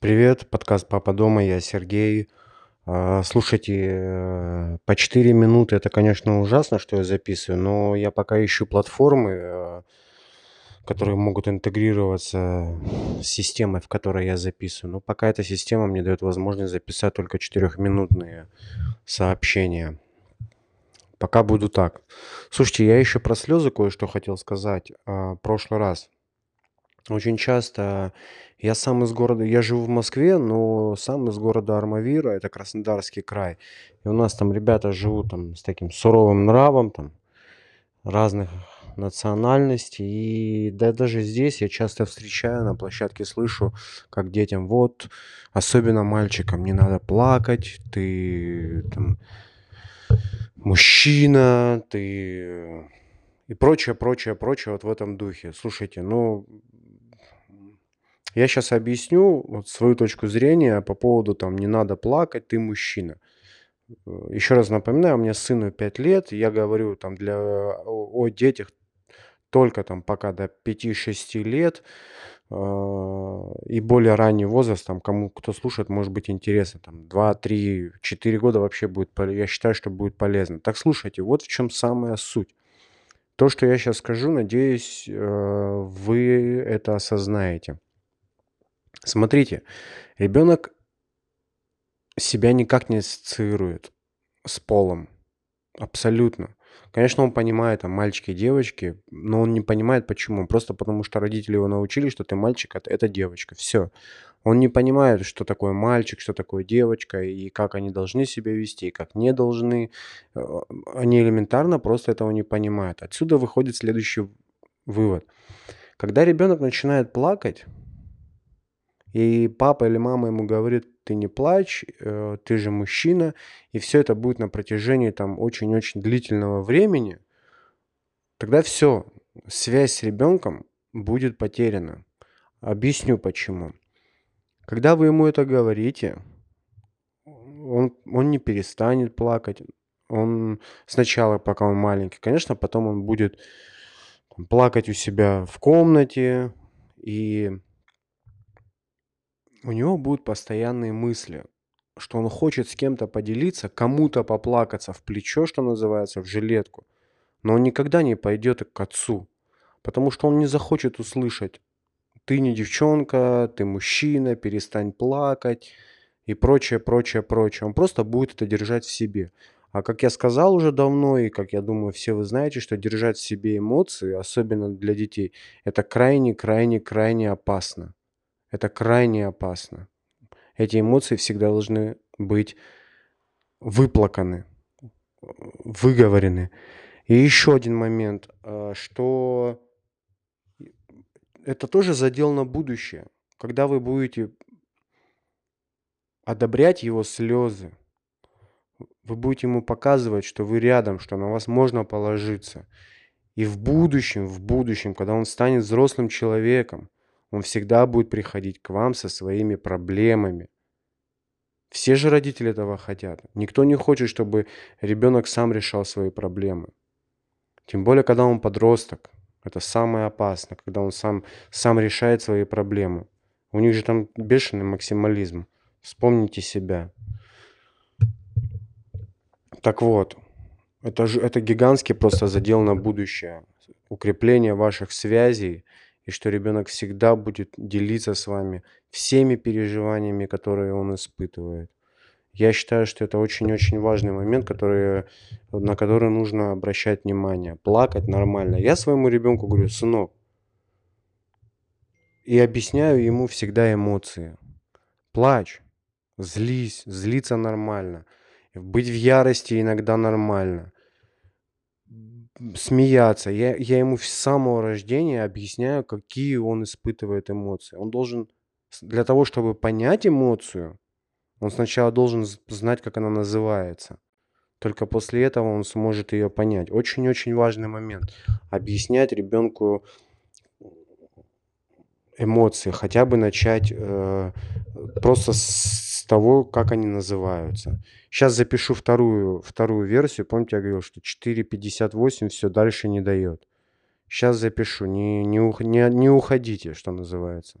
Привет, подкаст «Папа дома», я Сергей. А, Слушайте, э, по 4 минуты это, конечно, ужасно, что я записываю, но я пока ищу платформы, э, которые могут интегрироваться с системой, в которой я записываю. Но пока эта система мне дает возможность записать только 4-минутные сообщения. Пока буду так. Слушайте, я еще про слезы кое-что хотел сказать. А, Прошлый раз. Очень часто я сам из города, я живу в Москве, но сам из города Армавира, это Краснодарский край. И у нас там ребята живут там с таким суровым нравом, там разных национальностей. И да, даже здесь я часто встречаю на площадке, слышу, как детям, вот, особенно мальчикам, не надо плакать, ты там мужчина, ты и прочее, прочее, прочее вот в этом духе. Слушайте, ну, я сейчас объясню вот свою точку зрения по поводу там не надо плакать, ты мужчина. Э, Еще раз напоминаю, у меня сыну 5 лет, я говорю там для о, о детях только там пока до 5-6 лет э, и более ранний возраст, там кому кто слушает, может быть интересно, там 2, 3, 4 года вообще будет, я считаю, что будет полезно. Так слушайте, вот в чем самая суть. То, что я сейчас скажу, надеюсь, э, вы это осознаете. Смотрите, ребенок себя никак не ассоциирует с полом. Абсолютно. Конечно, он понимает, там, мальчики и девочки, но он не понимает, почему. Просто потому, что родители его научили, что ты мальчик, а это девочка. Все. Он не понимает, что такое мальчик, что такое девочка, и как они должны себя вести, и как не должны. Э, Они элементарно просто этого не понимают. Отсюда выходит следующий вывод. Когда ребенок начинает плакать, и папа или мама ему говорит, ты не плачь, э, ты же мужчина, и все это будет на протяжении там очень-очень длительного времени, тогда все, связь с ребенком будет потеряна. Объясню почему. Когда вы ему это говорите, он, он не перестанет плакать. Он сначала, пока он маленький, конечно, потом он будет плакать у себя в комнате, и у него будут постоянные мысли, что он хочет с кем-то поделиться, кому-то поплакаться в плечо, что называется, в жилетку. Но он никогда не пойдет к отцу, потому что он не захочет услышать «ты не девчонка, ты мужчина, перестань плакать» и прочее, прочее, прочее. Он просто будет это держать в себе. А как я сказал уже давно, и как я думаю, все вы знаете, что держать в себе эмоции, особенно для детей, это крайне, крайне, крайне опасно. Это крайне опасно. Эти эмоции всегда должны быть выплаканы, выговорены. И еще один момент, э, что это тоже задел на будущее. Когда вы будете одобрять его слезы, вы будете ему показывать, что вы рядом, что на вас можно положиться. И в будущем, в будущем, когда он станет взрослым человеком, он всегда будет приходить к вам со своими проблемами. Все же родители этого хотят. Никто не хочет, чтобы ребенок сам решал свои проблемы. Тем более, когда он подросток. Это самое опасное, когда он сам, сам решает свои проблемы. У них же там бешеный максимализм. Вспомните себя. Так вот, это, же, это гигантский просто задел на будущее. Укрепление ваших связей, и что ребенок всегда будет делиться с вами всеми переживаниями, которые он испытывает. Я считаю, что это очень-очень важный момент, который, на который нужно обращать внимание. Плакать нормально. Я своему ребенку говорю, сынок, и объясняю ему всегда эмоции. Плачь, злись, злиться нормально. Быть в ярости иногда нормально. Смеяться. Я, я ему с самого рождения объясняю, какие он испытывает эмоции. Он должен, для того, чтобы понять эмоцию, он сначала должен знать, как она называется. Только после этого он сможет ее понять. Очень-очень важный момент. Объяснять ребенку эмоции, хотя бы начать э, просто с того, как они называются. Сейчас запишу вторую, вторую версию. Помните, я говорил, что 4.58 все дальше не дает. Сейчас запишу. Не, не, не, не уходите, что называется.